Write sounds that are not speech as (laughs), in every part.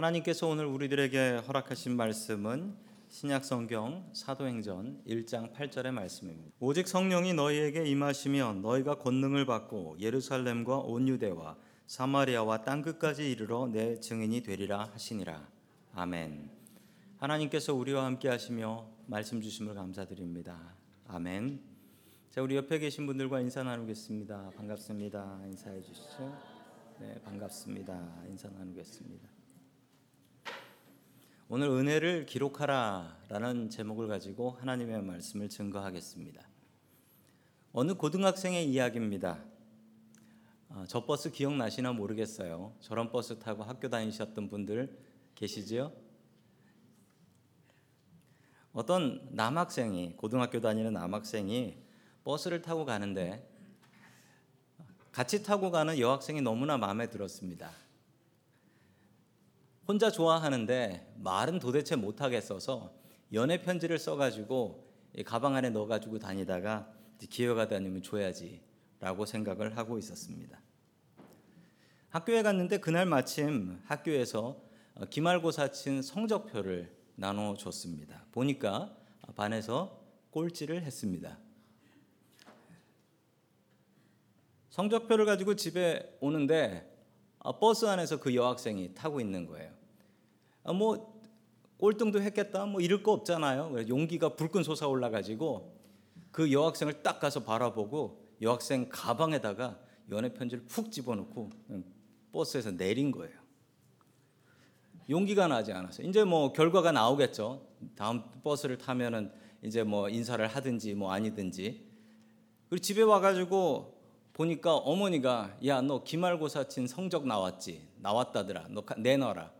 하나님께서 오늘 우리들에게 허락하신 말씀은 신약 성경 사도행전 1장 8절의 말씀입니다. 오직 성령이 너희에게 임하시면 너희가 권능을 받고 예루살렘과 온 유대와 사마리아와 땅 끝까지 이르러 내 증인이 되리라 하시니라. 아멘. 하나님께서 우리와 함께 하시며 말씀 주심을 감사드립니다. 아멘. 자, 우리 옆에 계신 분들과 인사 나누겠습니다. 반갑습니다. 인사해 주시죠. 네, 반갑습니다. 인사 나누겠습니다. 오늘 은혜를 기록하라라는 제목을 가지고 하나님의 말씀을 증거하겠습니다. 어느 고등학생의 이야기입니다. 아, 저 버스 기억나시나 모르겠어요. 저런 버스 타고 학교 다니셨던 분들 계시지요? 어떤 남학생이 고등학교 다니는 남학생이 버스를 타고 가는데 같이 타고 가는 여학생이 너무나 마음에 들었습니다. 혼자 좋아하는데 말은 도대체 못하겠어서 연애 편지를 써가지고 가방 안에 넣어가지고 다니다가 기회가 되면 줘야지라고 생각을 하고 있었습니다. 학교에 갔는데 그날 마침 학교에서 기말고사 친 성적표를 나눠줬습니다. 보니까 반에서 꼴찌를 했습니다. 성적표를 가지고 집에 오는데 버스 안에서 그 여학생이 타고 있는 거예요. 아, 뭐 꼴등도 했겠다 뭐 이럴 거 없잖아요. 용기가 불끈 솟아 올라 가지고 그 여학생을 딱 가서 바라보고 여학생 가방에다가 연애 편지를 푹 집어넣고 버스에서 내린 거예요. 용기가 나지 않았어요. 이제 뭐 결과가 나오겠죠. 다음 버스를 타면은 이제 뭐 인사를 하든지 뭐 아니든지. 그리고 집에 와가지고 보니까 어머니가 야 너 기말고사 친 성적 나왔지 나왔다더라 너 내놔라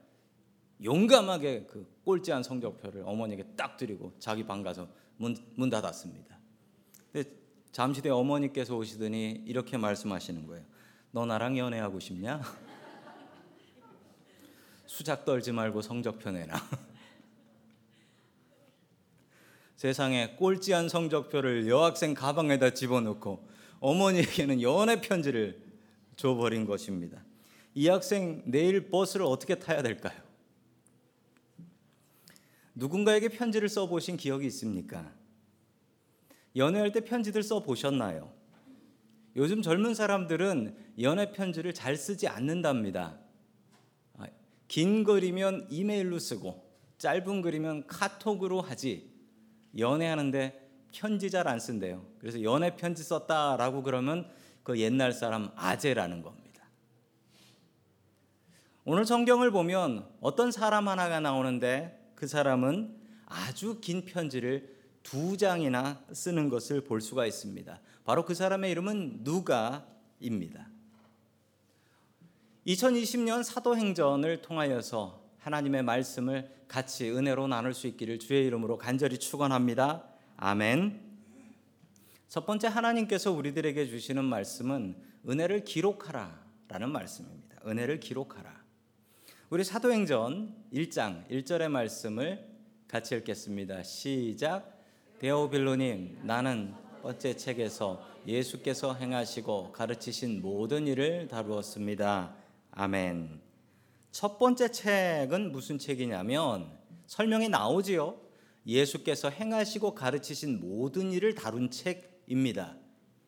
용감하게 그 꼴찌한 성적표를 어머니에게 딱 드리고 자기 방 가서 문, 문 닫았습니다. 근데 잠시 뒤에 어머니께서 오시더니 이렇게 말씀하시는 거예요. 너 나랑 연애하고 싶냐? (laughs) 수작 떨지 말고 성적표 내놔. (laughs) 세상에 꼴찌한 성적표를 여학생 가방에다 집어넣고 어머니에게는 연애 편지를 줘버린 것입니다. 이 학생 내일 버스를 어떻게 타야 될까요? 누군가에게 편지를 써보신 기억이 있습니까? 연애할 때 편지들 써보셨나요? 요즘 젊은 사람들은 연애 편지를 잘 쓰지 않는답니다. 아, 긴 글이면 이메일로 쓰고 짧은 글이면 카톡으로 하지 연애하는데 편지 잘 안 쓴대요. 그래서 연애 편지 썼다라고 그러면 그 옛날 사람 아재라는 겁니다. 오늘 성경을 보면 어떤 사람 하나가 나오는데 그 사람은 아주 긴 편지를 두 장이나 쓰는 것을 볼 수가 있습니다. 바로 그 사람의 이름은 누가입니다. 2020년 사도행전을 통하여서 하나님의 말씀을 같이 은혜로 나눌 수 있기를 주의 이름으로 간절히 축원합니다. 아멘. 첫 번째 하나님께서 우리들에게 주시는 말씀은 은혜를 기록하라라는 말씀입니다. 은혜를 기록하라. 우리 사도행전 1장 1절의 말씀을 같이 읽겠습니다. 시작. 데오빌로님, 나는 번째 책에서 예수께서 행하시고 가르치신 모든 일을 다루었습니다. 아멘. 첫 번째 책은 무슨 책이냐면 설명이 나오지요. 예수께서 행하시고 가르치신 모든 일을 다룬 책입니다.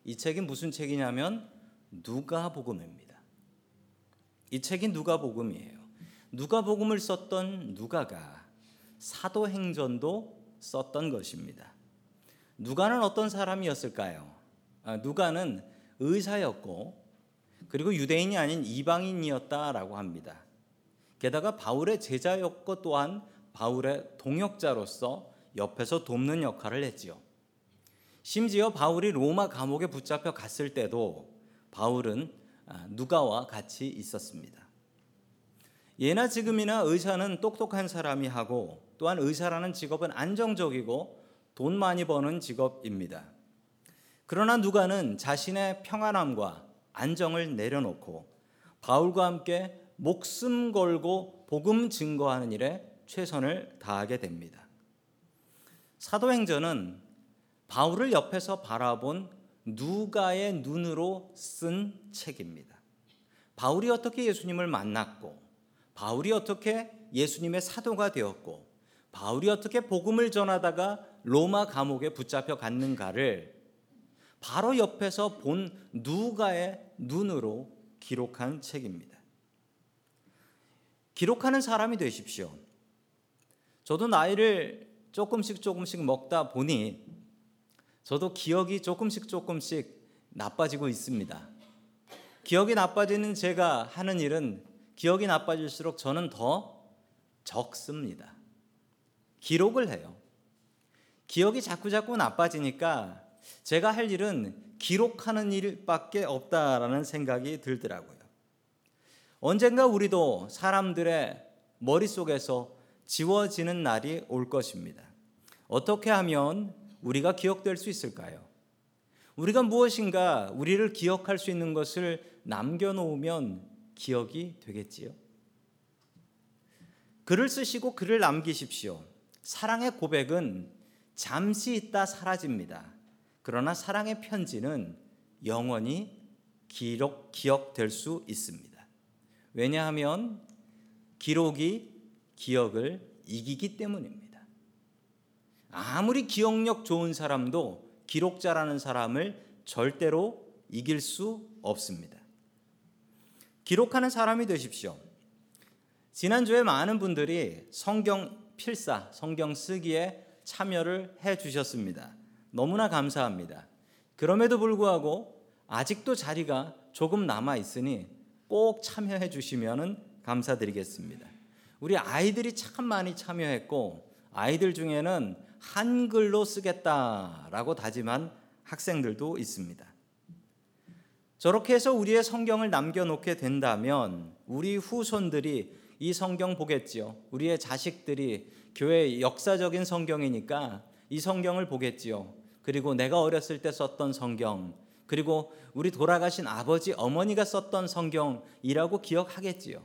이 책이 무슨 책이냐면 누가복음입니다. 이 책이 누가복음이에요. 누가복음을 썼던 누가가 사도행전도 썼던 것입니다. 누가는 어떤 사람이었을까요? 아, 누가는 의사였고 그리고 유대인이 아닌 이방인이었다라고 합니다. 게다가 바울의 제자였고 또한 바울의 동역자로서 옆에서 돕는 역할을 했지요. 심지어 바울이 로마 감옥에 붙잡혀 갔을 때도 바울은 아, 누가와 같이 있었습니다. 예나 지금이나 의사는 똑똑한 사람이 하고 또한 의사라는 직업은 안정적이고 돈 많이 버는 직업입니다. 그러나 누가는 자신의 평안함과 안정을 내려놓고 바울과 함께 목숨 걸고 복음 증거하는 일에 최선을 다하게 됩니다. 사도행전은 바울을 옆에서 바라본 누가의 눈으로 쓴 책입니다. 바울이 어떻게 예수님을 만났고 바울이 어떻게 예수님의 사도가 되었고 바울이 어떻게 복음을 전하다가 로마 감옥에 붙잡혀 갔는가를 바로 옆에서 본 누가의 눈으로 기록한 책입니다. 기록하는 사람이 되십시오. 저도 나이를 조금씩 조금씩 먹다 보니 저도 기억이 조금씩 조금씩 나빠지고 있습니다. 기억이 나빠지는 제가 하는 일은 기억이 나빠질수록 저는 더 적습니다. 기록을 해요. 기억이 자꾸 자꾸 나빠지니까 제가 할 일은 기록하는 일밖에 없다라는 생각이 들더라고요. 언젠가 우리도 사람들의 머릿속에서 지워지는 날이 올 것입니다. 어떻게 하면 우리가 기억될 수 있을까요? 우리가 무엇인가 우리를 기억할 수 있는 것을 남겨놓으면 기억이 되겠지요. 글을 쓰시고 글을 남기십시오. 사랑의 고백은 잠시 있다 사라집니다. 그러나 사랑의 편지는 영원히 기록, 기억될 수 있습니다. 왜냐하면 기록이 기억을 이기기 때문입니다. 아무리 기억력 좋은 사람도 기록자라는 사람을 절대로 이길 수 없습니다. 기록하는 사람이 되십시오. 지난주에 많은 분들이 성경 필사, 성경 쓰기에 참여를 해 주셨습니다. 너무나 감사합니다. 그럼에도 불구하고 아직도 자리가 조금 남아 있으니 꼭 참여해 주시면 감사드리겠습니다. 우리 아이들이 참 많이 참여했고 아이들 중에는 한글로 쓰겠다라고 다짐한 학생들도 있습니다. 저렇게 해서 우리의 성경을 남겨놓게 된다면 우리 후손들이 이 성경 보겠지요. 우리의 자식들이 교회 역사적인 성경이니까 이 성경을 보겠지요. 그리고 내가 어렸을 때 썼던 성경, 그리고 우리 돌아가신 아버지, 어머니가 썼던 성경이라고 기억하겠지요.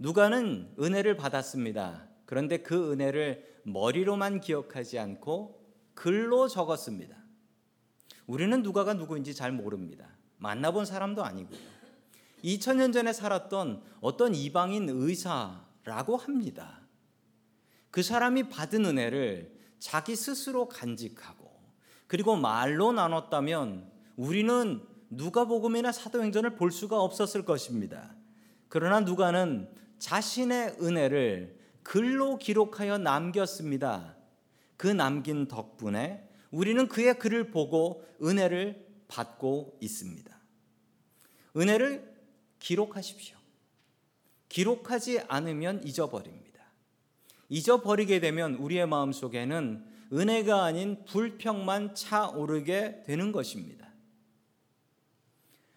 누가는 은혜를 받았습니다. 그런데 그 은혜를 머리로만 기억하지 않고 글로 적었습니다. 우리는 누가가 누구인지 잘 모릅니다. 만나본 사람도 아니고요. 2000년 전에 살았던 어떤 이방인 의사라고 합니다. 그 사람이 받은 은혜를 자기 스스로 간직하고 그리고 말로 나눴다면 우리는 누가복음이나 사도행전을 볼 수가 없었을 것입니다. 그러나 누가는 자신의 은혜를 글로 기록하여 남겼습니다. 그 남긴 덕분에 우리는 그의 글을 보고 은혜를 받고 있습니다. 은혜를 기록하십시오. 기록하지 않으면 잊어버립니다. 잊어버리게 되면 우리의 마음 속에는 은혜가 아닌 불평만 차오르게 되는 것입니다.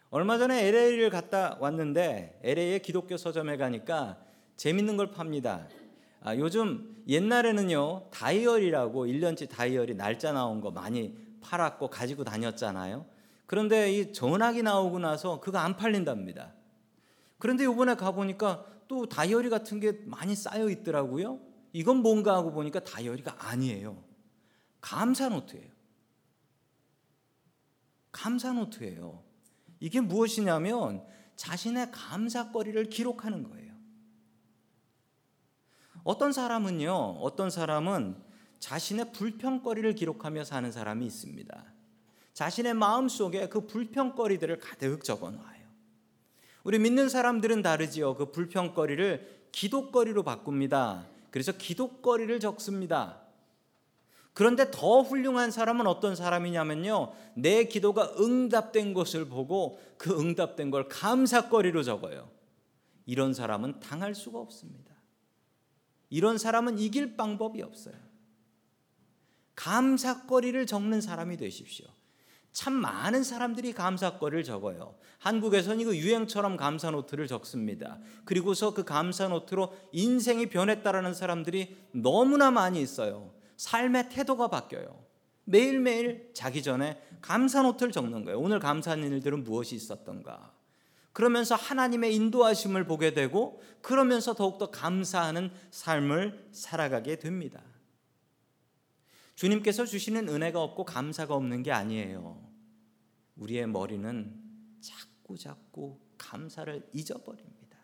얼마 전에 LA를 갔다 왔는데 LA의 기독교 서점에 가니까 재밌는 걸 팝니다. 아, 요즘 옛날에는요 다이어리라고 1년치 다이어리 날짜 나온 거 많이 팔았고 가지고 다녔잖아요. 그런데 이 전화기 나오고 나서 그거 안 팔린답니다. 그런데 이번에 가보니까 또 다이어리 같은 게 많이 쌓여 있더라고요. 이건 뭔가 하고 보니까 다이어리가 아니에요. 감사 노트예요. 감사 노트예요. 이게 무엇이냐면 자신의 감사거리를 기록하는 거예요. 어떤 사람은요, 어떤 사람은 자신의 불평거리를 기록하며 사는 사람이 있습니다. 자신의 마음 속에 그 불평거리들을 가득 적어 놔요. 우리 믿는 사람들은 다르지요. 그 불평거리를 기독거리로 바꿉니다. 그래서 기독거리를 적습니다. 그런데 더 훌륭한 사람은 어떤 사람이냐면요. 내 기도가 응답된 것을 보고 그 응답된 걸 감사거리로 적어요. 이런 사람은 당할 수가 없습니다. 이런 사람은 이길 방법이 없어요. 감사거리를 적는 사람이 되십시오. 참 많은 사람들이 감사거리를 적어요. 한국에서는 이거 유행처럼 감사 노트를 적습니다. 그리고서 그 감사 노트로 인생이 변했다라는 사람들이 너무나 많이 있어요. 삶의 태도가 바뀌어요. 매일매일 자기 전에 감사 노트를 적는 거예요. 오늘 감사한 일들은 무엇이 있었던가? 그러면서 하나님의 인도하심을 보게 되고 그러면서 더욱더 감사하는 삶을 살아가게 됩니다. 주님께서 주시는 은혜가 없고 감사가 없는 게 아니에요. 우리의 머리는 자꾸 자꾸 감사를 잊어버립니다.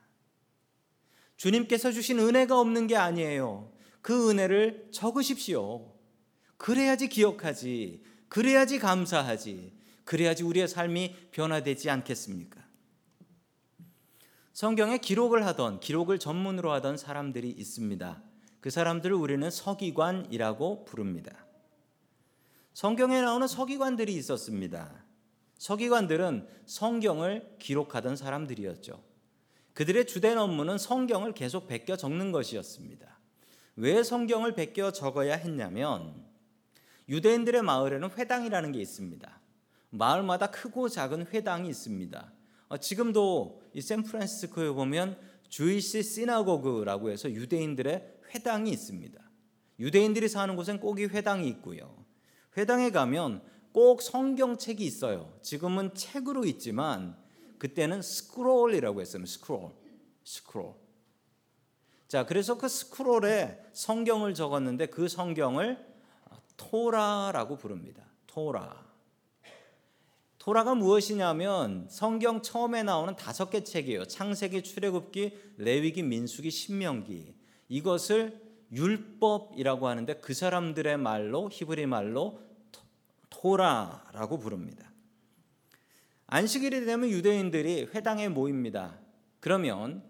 주님께서 주신 은혜가 없는 게 아니에요. 그 은혜를 적으십시오. 그래야지 기억하지. 그래야지 감사하지. 그래야지 우리의 삶이 변화되지 않겠습니까? 성경에 기록을 하던 기록을 전문으로 하던 사람들이 있습니다. 그 사람들을 우리는 서기관이라고 부릅니다. 성경에 나오는 서기관들이 있었습니다. 서기관들은 성경을 기록하던 사람들이었죠. 그들의 주된 업무는 성경을 계속 베껴 적는 것이었습니다. 왜 성경을 베껴 적어야 했냐면 유대인들의 마을에는 회당이라는 게 있습니다. 마을마다 크고 작은 회당이 있습니다. 어, 지금도 이 샌프란시스코에 보면 주이시 시나고그라고 해서 유대인들의 회당이 있습니다. 유대인들이 사는 곳엔 꼭 이 회당이 있고요. 회당에 가면 꼭 성경책이 있어요. 지금은 책으로 있지만 그때는 스크롤이라고 했어요. 스크롤. 스크롤. 자, 그래서 그 스크롤에 성경을 적었는데 그 성경을 토라라고 부릅니다. 토라. 토라가 무엇이냐면 성경 처음에 나오는 다섯 개 책이에요. 창세기, 출애굽기, 레위기, 민수기, 신명기. 이것을 율법이라고 하는데 그 사람들의 말로 히브리 말로 토라라고 부릅니다. 안식일이 되면 유대인들이 회당에 모입니다. 그러면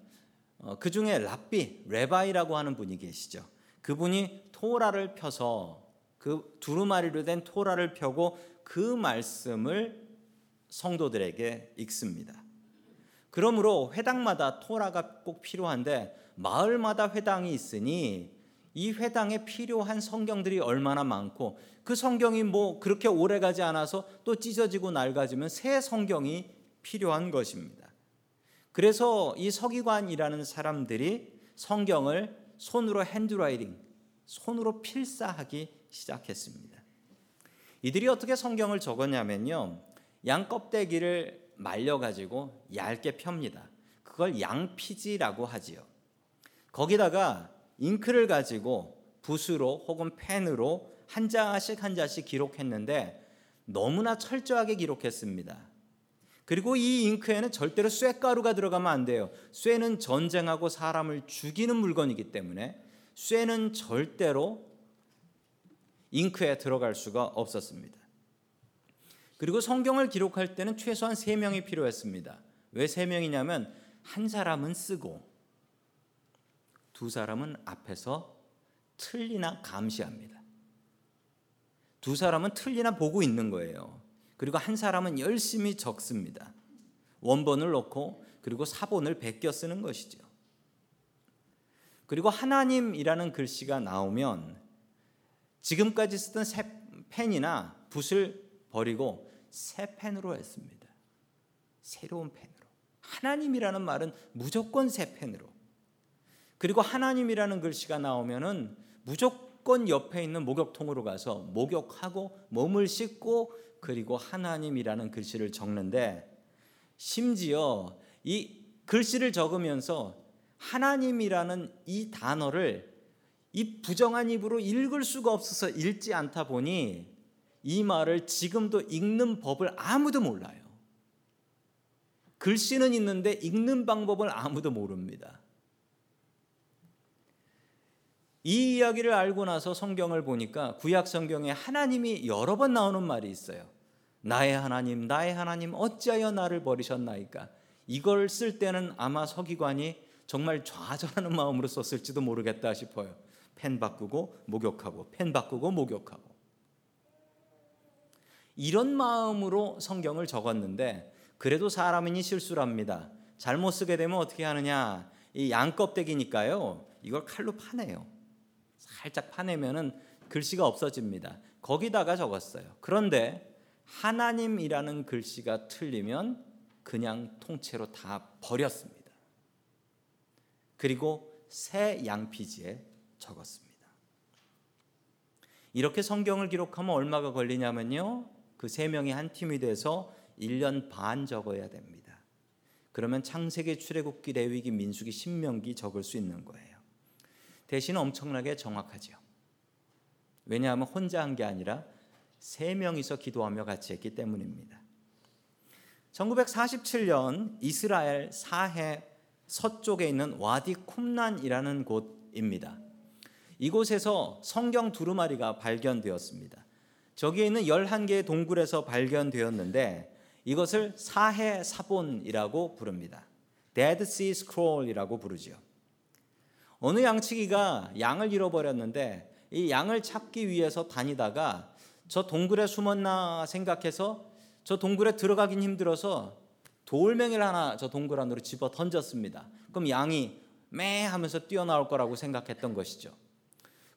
어, 그 중에 랍비, Rabbi라고 하는 분이 계시죠. 그분이 토라를 펴서 그 두루마리로 된 토라를 펴고 그 말씀을 성도들에게 읽습니다. 그러므로 회당마다 토라가 꼭 필요한데 마을마다 회당이 있으니 이 회당에 필요한 성경들이 얼마나 많고 그 성경이 뭐 그렇게 오래 가지 않아서 또 찢어지고 낡아지면 새 성경이 필요한 것입니다. 그래서 이 서기관이라는 사람들이 성경을 손으로 핸드라이팅, 손으로 필사하기 시작했습니다. 이들이 어떻게 성경을 적었냐면요. 양 껍데기를 말려 가지고 얇게 펴니다. 그걸 양피지라고 하지요. 거기다가 잉크를 가지고 붓으로 혹은 펜으로 한 장씩 한 장씩 기록했는데 너무나 철저하게 기록했습니다. 그리고 이 잉크에는 절대로 쇠가루가 들어가면 안 돼요. 쇠는 전쟁하고 사람을 죽이는 물건이기 때문에 쇠는 절대로 잉크에 들어갈 수가 없었습니다. 그리고 성경을 기록할 때는 최소한 3명이 필요했습니다. 왜 3명이냐면 한 사람은 쓰고 두 사람은 앞에서 틀리나 감시합니다. 두 사람은 틀리나 보고 있는 거예요. 그리고 한 사람은 열심히 적습니다. 원본을 넣고 그리고 사본을 베껴 쓰는 것이죠. 그리고 하나님이라는 글씨가 나오면 지금까지 쓰던 새 펜이나 붓을 버리고 새 펜으로 했습니다. 새로운 펜으로. 하나님이라는 말은 무조건 새 펜으로. 그리고 하나님이라는 글씨가 나오면은 무조건 옆에 있는 목욕통으로 가서 목욕하고 몸을 씻고 그리고 하나님이라는 글씨를 적는데 심지어 이 글씨를 적으면서 하나님이라는 이 단어를 이 부정한 입으로 읽을 수가 없어서 읽지 않다 보니 이 말을 지금도 읽는 법을 아무도 몰라요. 글씨는 있는데 읽는 방법을 아무도 모릅니다. 이 이야기를 알고 나서 성경을 보니까 구약 성경에 하나님이 여러 번 나오는 말이 있어요. 나의 하나님, 나의 하나님, 어찌하여 나를 버리셨나이까? 이걸 쓸 때는 아마 서기관이 정말 좌절하는 마음으로 썼을지도 모르겠다 싶어요. 펜 바꾸고 목욕하고, 펜 바꾸고 목욕하고. 이런 마음으로 성경을 적었는데, 그래도 사람이니 실수를 합니다. 잘못 쓰게 되면 어떻게 하느냐? 이 양껍데기니까요. 이걸 칼로 파내요. 살짝 파내면은 글씨가 없어집니다. 거기다가 적었어요. 그런데 하나님이라는 글씨가 틀리면 그냥 통째로 다 버렸습니다. 그리고 새 양피지에 적었습니다. 이렇게 성경을 기록하면 얼마가 걸리냐면요. 그 세 명이 한 팀이 돼서 1년 반 적어야 됩니다. 그러면 창세기, 출애굽기, 레위기, 민수기, 신명기 적을 수 있는 거예요. 대신 엄청나게 정확하지요. 왜냐하면 혼자 한 게 아니라 세 명이서 기도하며 같이 했기 때문입니다. 1947년 이스라엘 사해 서쪽에 있는 와디 쿰란이라는 곳입니다. 이곳에서 성경 두루마리가 발견되었습니다. 저기에 있는 11개의 동굴에서 발견되었는데 이것을 사해 사본이라고 부릅니다. Dead Sea Scroll이라고 부르지요. 어느 양치기가 양을 잃어버렸는데 이 양을 찾기 위해서 다니다가 저 동굴에 숨었나 생각해서 저 동굴에 들어가긴 힘들어서 돌멩이를 하나 저 동굴 안으로 집어 던졌습니다. 그럼 양이 매 하면서 뛰어나올 거라고 생각했던 것이죠.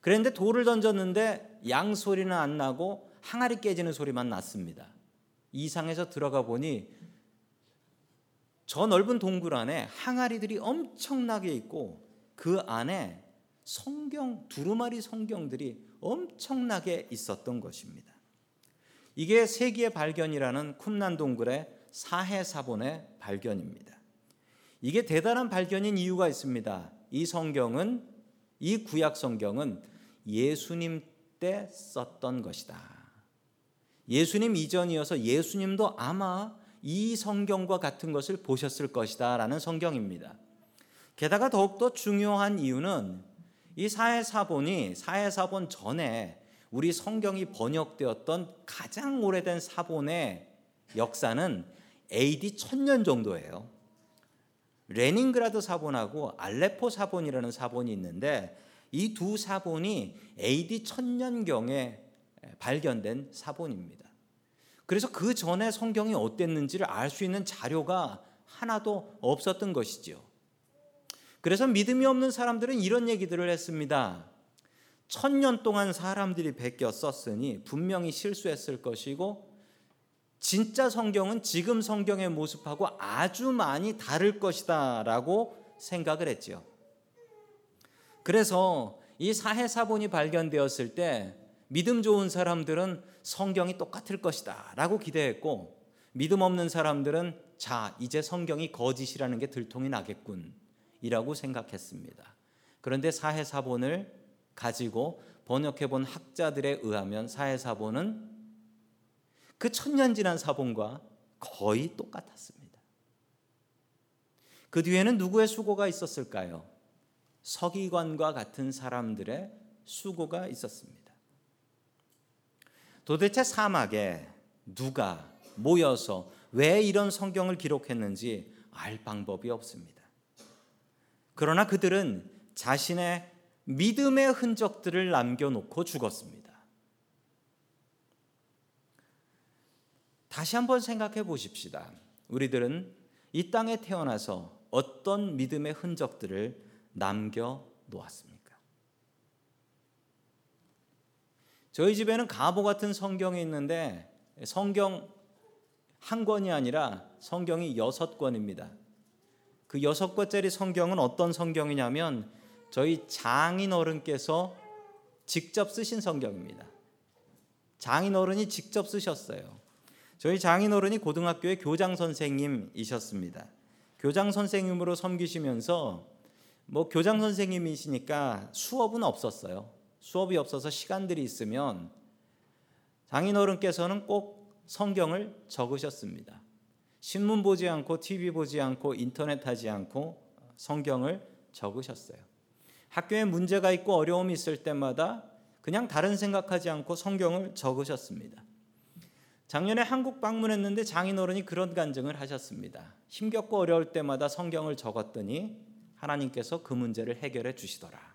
그런데 돌을 던졌는데 양 소리는 안 나고 항아리 깨지는 소리만 났습니다. 이상해서 들어가 보니 저 넓은 동굴 안에 항아리들이 엄청나게 있고 그 안에 성경 두루마리 성경들이 엄청나게 있었던 것입니다. 이게 세기의 발견이라는 쿰난 동굴의 사해 사본의 발견입니다. 이게 대단한 발견인 이유가 있습니다. 이 성경은 이 구약 성경은 예수님 때 썼던 것이다. 예수님 이전이어서 예수님도 아마 이 성경과 같은 것을 보셨을 것이다라는 성경입니다. 게다가 더욱더 중요한 이유는 이 사해사본이 사해사본 전에 우리 성경이 번역되었던 가장 오래된 사본의 역사는 AD 1000년 정도예요. 레닌그라드 사본하고 알레포 사본이라는 사본이 있는데 이 두 사본이 AD 1000년경에 발견된 사본입니다. 그래서 그 전에 성경이 어땠는지를 알 수 있는 자료가 하나도 없었던 것이지요. 그래서 믿음이 없는 사람들은 이런 얘기들을 했습니다. 천년 동안 사람들이 베껴 썼으니 분명히 실수했을 것이고 진짜 성경은 지금 성경의 모습하고 아주 많이 다를 것이다라고 생각을 했지요. 그래서 이 사해사본이 발견되었을 때 믿음 좋은 사람들은 성경이 똑같을 것이다 라고 기대했고 믿음 없는 사람들은 자 이제 성경이 거짓이라는 게 들통이 나겠군 이라고 생각했습니다. 그런데 사해사본을 가지고 번역해 본 학자들에 의하면 사해사본은 그 천년 지난 사본과 거의 똑같았습니다. 그 뒤에는 누구의 수고가 있었을까요? 서기관과 같은 사람들의 수고가 있었습니다. 도대체 사막에 누가 모여서 왜 이런 성경을 기록했는지 알 방법이 없습니다. 그러나 그들은 자신의 믿음의 흔적들을 남겨놓고 죽었습니다. 다시 한번 생각해 보십시다. 우리들은 이 땅에 태어나서 어떤 믿음의 흔적들을 남겨 놓았습니까? 저희 집에는 가보 같은 성경이 있는데 성경 한 권이 아니라 성경이 여섯 권입니다. 그 여섯 권짜리 성경은 어떤 성경이냐면 저희 장인 어른께서 직접 쓰신 성경입니다. 장인 어른이 직접 쓰셨어요. 저희 장인 어른이 고등학교의 교장 선생님이셨습니다. 교장 선생님으로 섬기시면서 뭐 교장 선생님이시니까 수업은 없었어요. 수업이 없어서 시간들이 있으면 장인어른께서는 꼭 성경을 적으셨습니다. 신문 보지 않고 TV 보지 않고 인터넷 하지 않고 성경을 적으셨어요. 학교에 문제가 있고 어려움이 있을 때마다 그냥 다른 생각하지 않고 성경을 적으셨습니다. 작년에 한국 방문했는데 장인어른이 그런 간증을 하셨습니다. 힘겹고 어려울 때마다 성경을 적었더니 하나님께서 그 문제를 해결해 주시더라.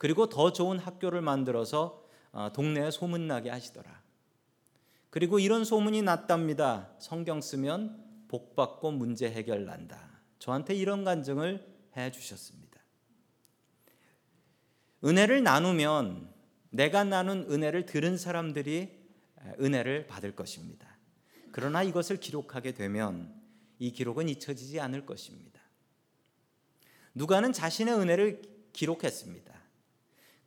그리고 더 좋은 학교를 만들어서 어, 동네에 소문나게 하시더라. 그리고 이런 소문이 났답니다. 성경 쓰면 복 받고 문제 해결 난다. 저한테 이런 간증을 해 주셨습니다. 은혜를 나누면 내가 나눈 은혜를 들은 사람들이 은혜를 받을 것입니다. 그러나 이것을 기록하게 되면 이 기록은 잊혀지지 않을 것입니다. 누가는 자신의 은혜를 기록했습니다.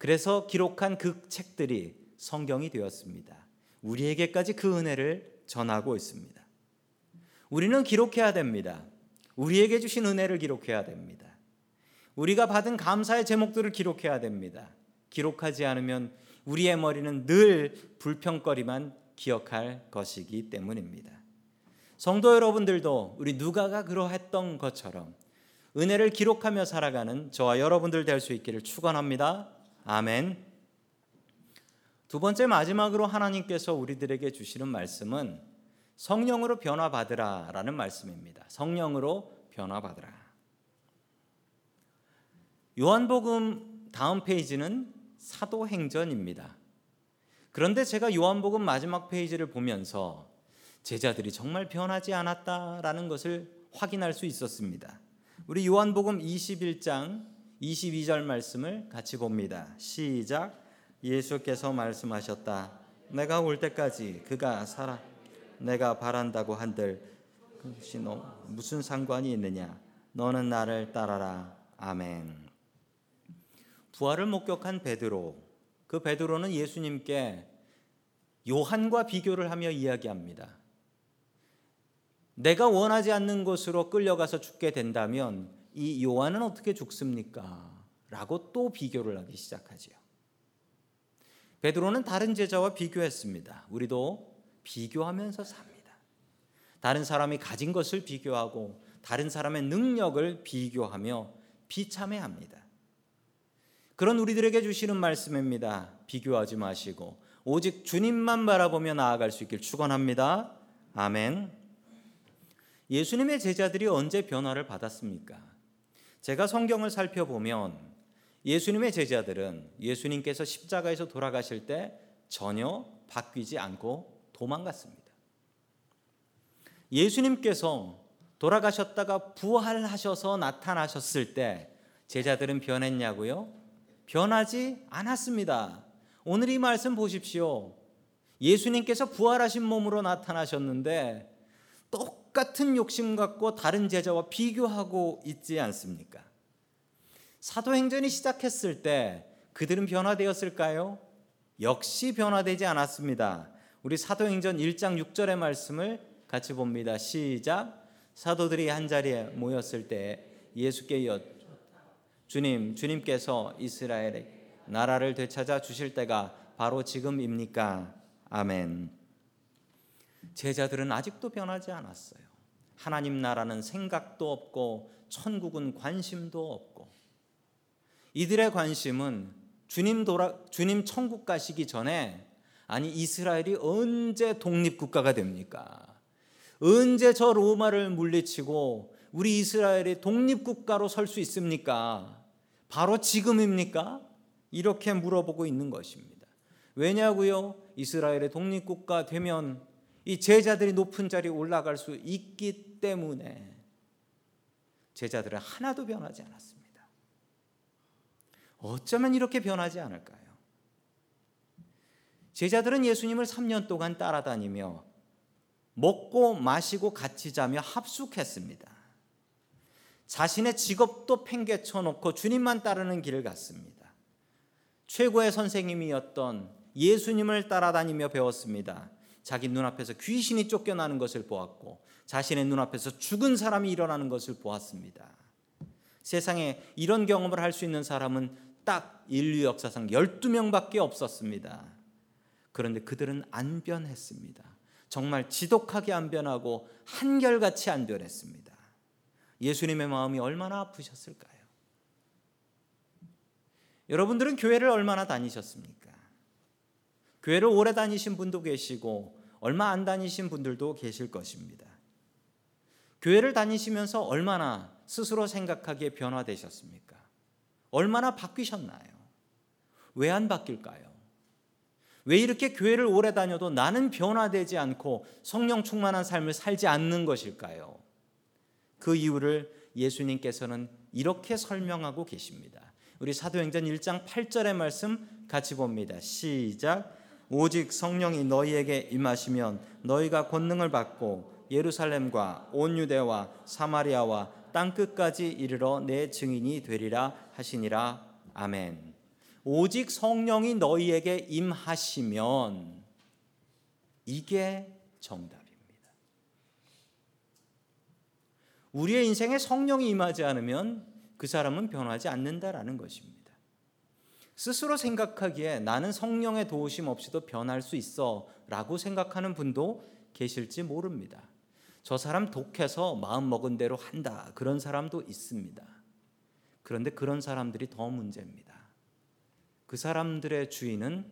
그래서 기록한 그 책들이 성경이 되었습니다. 우리에게까지 그 은혜를 전하고 있습니다. 우리는 기록해야 됩니다. 우리에게 주신 은혜를 기록해야 됩니다. 우리가 받은 감사의 제목들을 기록해야 됩니다. 기록하지 않으면 우리의 머리는 늘 불평거리만 기억할 것이기 때문입니다. 성도 여러분들도 우리 누가가 그러했던 것처럼 은혜를 기록하며 살아가는 저와 여러분들 될 수 있기를 축원합니다. 아멘. 두 번째 마지막으로 하나님께서 우리들에게 주시는 말씀은 성령으로 변화받으라라는 말씀입니다. 성령으로 변화받으라. 요한복음 다음 페이지는 사도행전입니다. 그런데 제가 요한복음 마지막 페이지를 보면서 제자들이 정말 변하지 않았다라는 것을 확인할 수 있었습니다. 우리 요한복음 21장 22절 말씀을 같이 봅니다. 시작. 예수께서 말씀하셨다. 내가 올 때까지 그가 살아 내가 바란다고 한들 그것이 너 무슨 상관이 있느냐? 너는 나를 따라라. 아멘. 부활을 목격한 베드로 그 베드로는 예수님께 요한과 비교를 하며 이야기합니다. 내가 원하지 않는 곳으로 끌려가서 죽게 된다면 이 요한은 어떻게 죽습니까? 라고 또 비교를 하기 시작하지요. 베드로는 다른 제자와 비교했습니다. 우리도 비교하면서 삽니다. 다른 사람이 가진 것을 비교하고 다른 사람의 능력을 비교하며 비참해합니다. 그런 우리들에게 주시는 말씀입니다. 비교하지 마시고 오직 주님만 바라보며 나아갈 수 있길 축원합니다. 아멘. 예수님의 제자들이 언제 변화를 받았습니까? 제가 성경을 살펴보면 예수님의 제자들은 예수님께서 십자가에서 돌아가실 때 전혀 바뀌지 않고 도망갔습니다. 예수님께서 돌아가셨다가 부활하셔서 나타나셨을 때 제자들은 변했냐고요? 변하지 않았습니다. 오늘 이 말씀 보십시오. 예수님께서 부활하신 몸으로 나타나셨는데 똑 같은 욕심 갖고 다른 제자와 비교하고 있지 않습니까? 사도행전이 시작했을 때 그들은 변화되었을까요? 역시 변화되지 않았습니다. 우리 사도행전 1장 6절의 말씀을 같이 봅니다. 시작. 사도들이 한 자리에 모였을 때 예수께 여 주님, 주님께서 이스라엘의 나라를 되찾아 주실 때가 바로 지금입니까? 아멘. 제자들은 아직도 변하지 않았어요. 하나님 나라는 생각도 없고 천국은 관심도 없고 이들의 관심은 주님 돌아 주님 천국 가시기 전에 아니 이스라엘이 언제 독립 국가가 됩니까? 언제 저 로마를 물리치고 우리 이스라엘이 독립 국가로 설 수 있습니까? 바로 지금입니까? 이렇게 물어보고 있는 것입니다. 왜냐고요? 이스라엘의 독립 국가 되면 이 제자들이 높은 자리에 올라갈 수 있기 때문에 제자들은 하나도 변하지 않았습니다. 어쩌면 이렇게 변하지 않을까요? 제자들은 예수님을 3년 동안 따라다니며 먹고 마시고 같이 자며 합숙했습니다. 자신의 직업도 팽개쳐 놓고 주님만 따르는 길을 갔습니다. 최고의 선생님이었던 예수님을 따라다니며 배웠습니다. 자기 눈앞에서 귀신이 쫓겨나는 것을 보았고 자신의 눈앞에서 죽은 사람이 일어나는 것을 보았습니다. 세상에 이런 경험을 할 수 있는 사람은 딱 인류 역사상 12명밖에 없었습니다. 그런데 그들은 안 변했습니다. 정말 지독하게 안 변하고 한결같이 안 변했습니다. 예수님의 마음이 얼마나 아프셨을까요? 여러분들은 교회를 얼마나 다니셨습니까? 교회를 오래 다니신 분도 계시고 얼마 안 다니신 분들도 계실 것입니다. 교회를 다니시면서 얼마나 스스로 생각하기에 변화되셨습니까? 얼마나 바뀌셨나요? 왜 안 바뀔까요? 왜 이렇게 교회를 오래 다녀도 나는 변화되지 않고 성령 충만한 삶을 살지 않는 것일까요? 그 이유를 예수님께서는 이렇게 설명하고 계십니다. 우리 사도행전 1장 8절의 말씀 같이 봅니다. 시작. 오직 성령이 너희에게 임하시면 너희가 권능을 받고 예루살렘과 온 유대와 사마리아와 땅 끝까지 이르러 내 증인이 되리라 하시니라 아멘. 오직 성령이 너희에게 임하시면 이게 정답입니다. 우리의 인생에 성령이 임하지 않으면 그 사람은 변하지 않는다라는 것입니다. 스스로 생각하기에 나는 성령의 도우심 없이도 변할 수 있어 라고 생각하는 분도 계실지 모릅니다. 저 사람 독해서 마음 먹은 대로 한다. 그런 사람도 있습니다. 그런데 그런 사람들이 더 문제입니다. 그 사람들의 주인은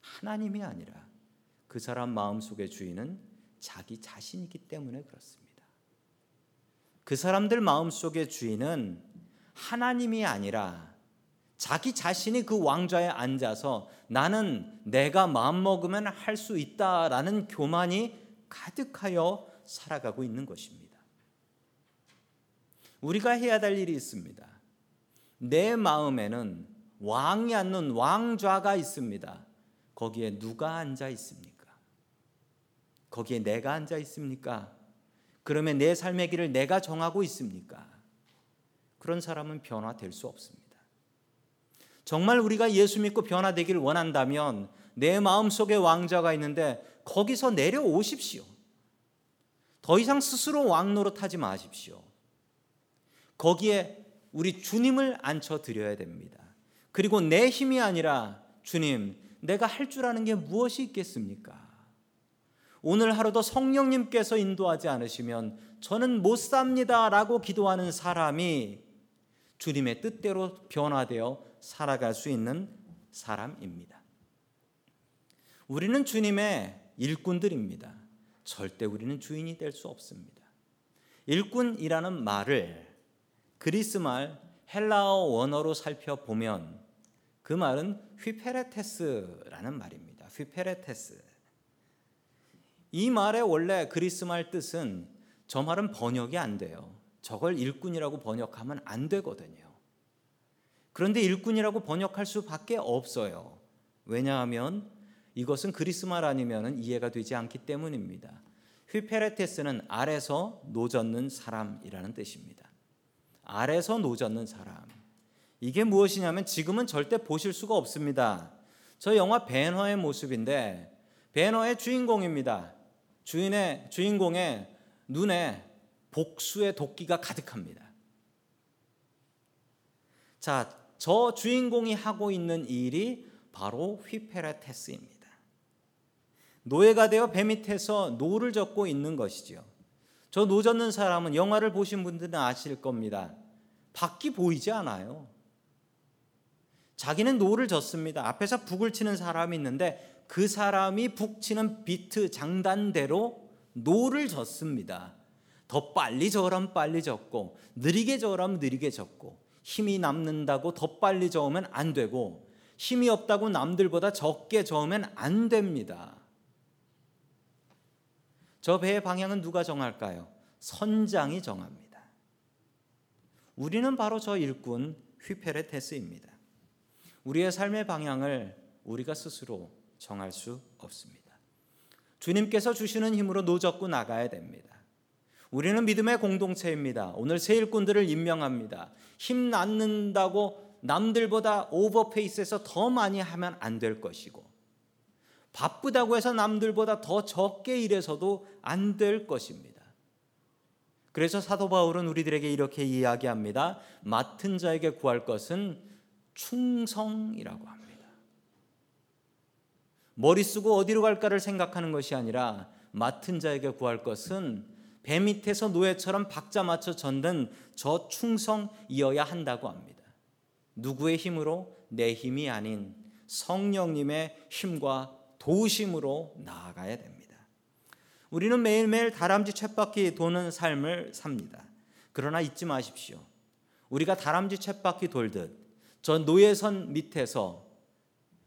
하나님이 아니라 그 사람 마음속의 주인은 자기 자신이기 때문에 그렇습니다. 그 사람들 마음속의 주인은 하나님이 아니라 자기 자신이 그 왕좌에 앉아서 나는 내가 마음 먹으면 할 수 있다라는 교만이 가득하여 살아가고 있는 것입니다. 우리가 해야 될 일이 있습니다. 내 마음에는 왕이 앉는 왕좌가 있습니다. 거기에 누가 앉아 있습니까? 거기에 내가 앉아 있습니까? 그러면 내 삶의 길을 내가 정하고 있습니까? 그런 사람은 변화될 수 없습니다. 정말 우리가 예수 믿고 변화되기를 원한다면 내 마음속에 왕자가 있는데 거기서 내려오십시오. 더 이상 스스로 왕 노릇 하지 마십시오. 거기에 우리 주님을 앉혀 드려야 됩니다. 그리고 내 힘이 아니라 주님, 내가 할 줄 아는 게 무엇이 있겠습니까? 오늘 하루도 성령님께서 인도하지 않으시면 저는 못 삽니다라고 기도하는 사람이 주님의 뜻대로 변화되어 살아갈 수 있는 사람입니다. 우리는 주님의 일꾼들입니다. 절대 우리는 주인이 될 수 없습니다. 일꾼이라는 말을 그리스 말 헬라어 원어로 살펴보면 그 말은 휘페레테스라는 말입니다. 휘페레테스. 이 말의 원래 그리스 말 뜻은 저 말은 번역이 안 돼요. 저걸 일꾼이라고 번역하면 안 되거든요. 그런데 일꾼이라고 번역할 수밖에 없어요. 왜냐하면 이것은 그리스말 아니면 이해가 되지 않기 때문입니다. 휘페레테스는 아래서 노젓는 사람이라는 뜻입니다. 아래서 노젓는 사람. 이게 무엇이냐면 지금은 절대 보실 수가 없습니다. 저 영화 배너의 모습인데 배너의 주인공입니다. 주인의 주인공의 눈에 복수의 도끼가 가득합니다. 자, 저 주인공이 하고 있는 일이 바로 ὑπηρέτης입니다. 노예가 되어 배 밑에서 노를 젓고 있는 것이죠. 저 노 젓는 사람은 영화를 보신 분들은 아실 겁니다. 밖이 보이지 않아요. 자기는 노를 젓습니다. 앞에서 북을 치는 사람이 있는데 그 사람이 북 치는 비트 장단대로 노를 젓습니다. 더 빨리 저으면 빨리 젓고 느리게 저으면 느리게 젓고 힘이 남는다고 더 빨리 저으면 안 되고 힘이 없다고 남들보다 적게 저으면 안 됩니다. 저 배의 방향은 누가 정할까요? 선장이 정합니다. 우리는 바로 저 일꾼 ὑπηρέτης입니다. 우리의 삶의 방향을 우리가 스스로 정할 수 없습니다. 주님께서 주시는 힘으로 노젓고 나가야 됩니다. 우리는 믿음의 공동체입니다. 오늘 새 일꾼들을 임명합니다. 힘 낳는다고 남들보다 오버페이스에서 더 많이 하면 안 될 것이고 바쁘다고 해서 남들보다 더 적게 일해서도 안 될 것입니다. 그래서 사도 바울은 우리들에게 이렇게 이야기합니다. 맡은 자에게 구할 것은 충성이라고 합니다. 머리 쓰고 어디로 갈까를 생각하는 것이 아니라 맡은 자에게 구할 것은 배 밑에서 노예처럼 박자 맞춰 젓는 저 충성이어야 한다고 합니다. 누구의 힘으로 내 힘이 아닌 성령님의 힘과 도심으로 나아가야 됩니다. 우리는 매일매일 다람쥐 쳇바퀴 도는 삶을 삽니다. 그러나 잊지 마십시오. 우리가 다람쥐 쳇바퀴 돌듯 저 노예선 밑에서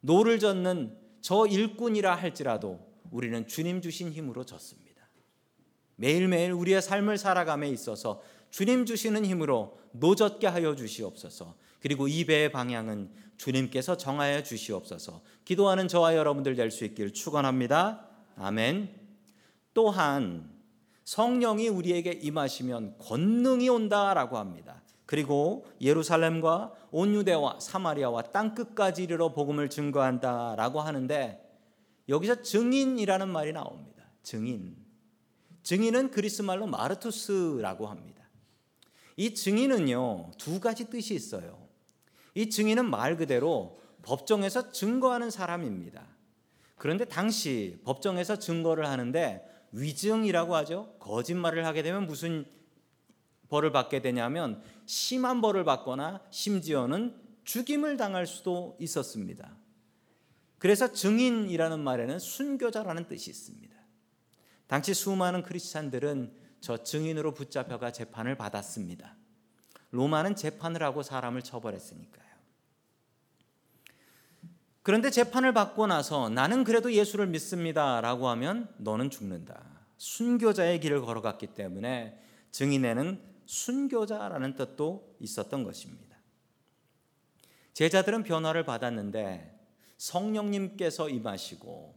노를 젓는 저 일꾼이라 할지라도 우리는 주님 주신 힘으로 젓습니다. 매일매일 우리의 삶을 살아감에 있어서 주님 주시는 힘으로 노젓게 하여 주시옵소서. 그리고 이 배의 방향은 주님께서 정하여 주시옵소서. 기도하는 저와 여러분들 될 수 있길 축원합니다. 아멘. 또한 성령이 우리에게 임하시면 권능이 온다라고 합니다. 그리고 예루살렘과 온 유대와 사마리아와 땅 끝까지 이르러 복음을 증거한다라고 하는데 여기서 증인이라는 말이 나옵니다. 증인. 증인은 그리스 말로 마르투스라고 합니다. 이 증인은요, 두 가지 뜻이 있어요. 이 증인은 말 그대로 법정에서 증거하는 사람입니다. 그런데 당시 법정에서 증거를 하는데 위증이라고 하죠. 거짓말을 하게 되면 무슨 벌을 받게 되냐면 심한 벌을 받거나 심지어는 죽임을 당할 수도 있었습니다. 그래서 증인이라는 말에는 순교자라는 뜻이 있습니다. 당시 수많은 크리스찬들은 저 증인으로 붙잡혀가 재판을 받았습니다. 로마는 재판을 하고 사람을 처벌했으니까요. 그런데 재판을 받고 나서 나는 그래도 예수를 믿습니다라고 하면 너는 죽는다. 순교자의 길을 걸어갔기 때문에 증인에는 순교자라는 뜻도 있었던 것입니다. 제자들은 변화를 받았는데 성령님께서 임하시고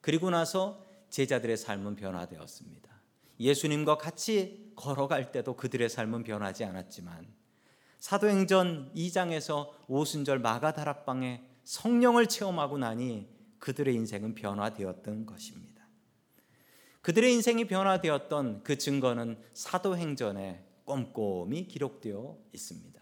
그리고 나서 제자들의 삶은 변화되었습니다. 예수님과 같이 걸어갈 때도 그들의 삶은 변하지 않았지만 사도행전 2장에서 오순절 마가다락방에 성령을 체험하고 나니 그들의 인생은 변화되었던 것입니다. 그들의 인생이 변화되었던 그 증거는 사도행전에 꼼꼼히 기록되어 있습니다.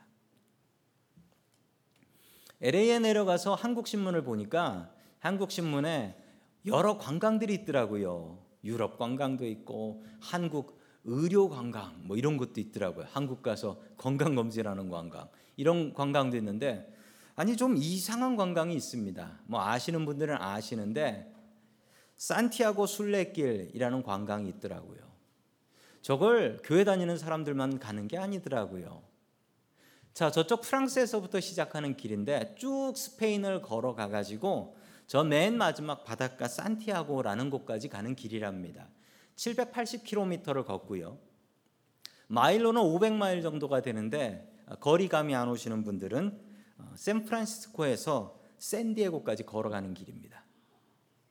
LA에 내려가서 한국 신문을 보니까 한국 신문에 여러 관광들이 있더라고요. 유럽 관광도 있고 한국 의료 관광 뭐 이런 것도 있더라고요. 한국 가서 건강 검진하는 관광 이런 관광도 있는데 아니 좀 이상한 관광이 있습니다. 뭐 아시는 분들은 아시는데 산티아고 순례길이라는 관광이 있더라고요. 저걸 교회 다니는 사람들만 가는 게 아니더라고요. 자, 저쪽 프랑스에서부터 시작하는 길인데 쭉 스페인을 걸어가 가지고 저 맨 마지막 바닷가 산티아고라는 곳까지 가는 길이랍니다. 780km를 걷고요. 마일로는 500마일 정도가 되는데 거리감이 안 오시는 분들은 어, 샌프란시스코에서 샌디에고까지 걸어가는 길입니다.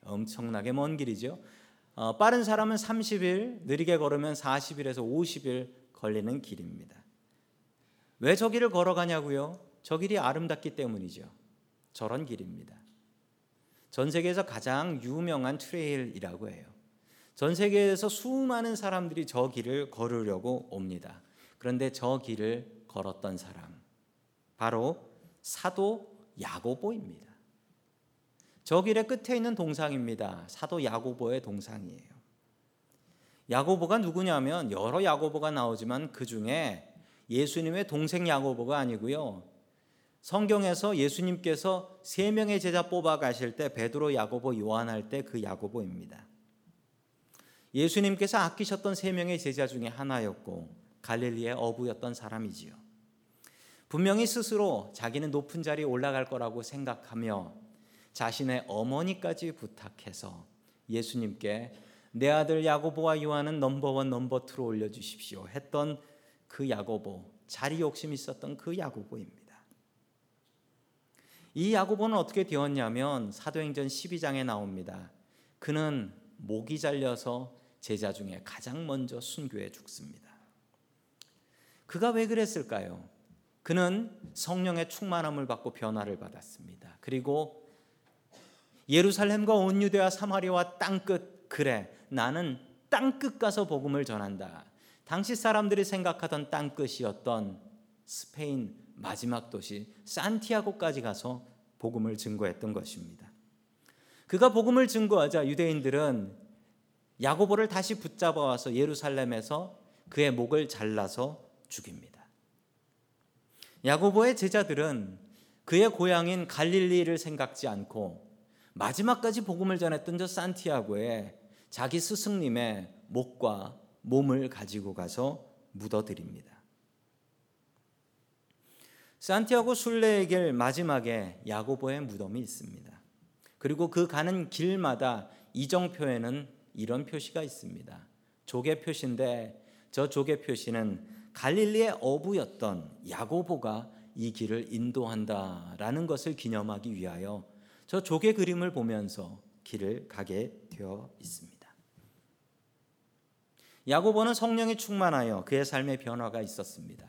엄청나게 먼 길이죠. 어, 빠른 사람은 30일, 느리게 걸으면 40일에서 50일 걸리는 길입니다. 왜 저 길을 걸어가냐고요? 저 길이 아름답기 때문이죠. 저런 길입니다. 전 세계에서 가장 유명한 트레일이라고 해요. 전 세계에서 수많은 사람들이 저 길을 걸으려고 옵니다. 그런데 저 길을 걸었던 사람 바로 사도 야고보입니다. 저 길의 끝에 있는 동상입니다. 사도 야고보의 동상이에요. 야고보가 누구냐면 여러 야고보가 나오지만 그 중에 예수님의 동생 야고보가 아니고요. 성경에서 예수님께서 세 명의 제자 뽑아 가실 때 베드로, 야고보, 요한 할 때 그 야고보입니다. 예수님께서 아끼셨던 세 명의 제자 중에 하나였고 갈릴리의 어부였던 사람이지요. 분명히 스스로 자기는 높은 자리에 올라갈 거라고 생각하며 자신의 어머니까지 부탁해서 예수님께 내 아들 야고보와 요한은 넘버원 넘버 투로 올려 주십시오 했던 그 야고보 자리 욕심 있었던 그 야고보입니다. 이 야고보는 어떻게 되었냐면 사도행전 12장에 나옵니다. 그는 목이 잘려서 제자 중에 가장 먼저 순교해 죽습니다. 그가 왜 그랬을까요? 그는 성령의 충만함을 받고 변화를 받았습니다. 그리고 예루살렘과 온 유대와 사마리아와 땅끝 그래 나는 땅끝 가서 복음을 전한다. 당시 사람들이 생각하던 땅끝이었던 스페인 마지막 도시 산티아고까지 가서 복음을 증거했던 것입니다. 그가 복음을 증거하자 유대인들은 야고보를 다시 붙잡아 와서 예루살렘에서 그의 목을 잘라서 죽입니다. 야고보의 제자들은 그의 고향인 갈릴리를 생각지 않고 마지막까지 복음을 전했던 저 산티아고에 자기 스승님의 목과 몸을 가지고 가서 묻어드립니다. 산티아고 순례의 길 마지막에 야고보의 무덤이 있습니다. 그리고 그 가는 길마다 이정표에는 이런 표시가 있습니다. 조개 표시인데 저 조개 표시는 갈릴리의 어부였던 야고보가 이 길을 인도한다라는 것을 기념하기 위하여 저 조개 그림을 보면서 길을 가게 되어 있습니다. 야고보는 성령이 충만하여 그의 삶의 변화가 있었습니다.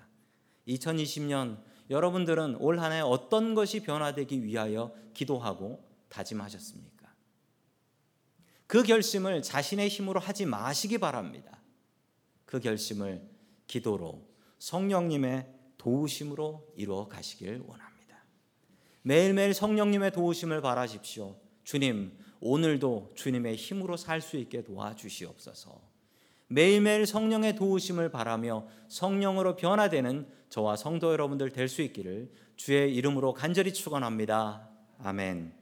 2020년 여러분들은 올 한 해 어떤 것이 변화되기 위하여 기도하고 다짐하셨습니까? 그 결심을 자신의 힘으로 하지 마시기 바랍니다. 그 결심을 기도로 성령님의 도우심으로 이루어 가시길 원합니다. 매일매일 성령님의 도우심을 바라십시오. 주님, 오늘도 주님의 힘으로 살 수 있게 도와주시옵소서. 매일매일 성령의 도우심을 바라며 성령으로 변화되는 저와 성도 여러분들 될 수 있기를 주의 이름으로 간절히 축원합니다. 아멘.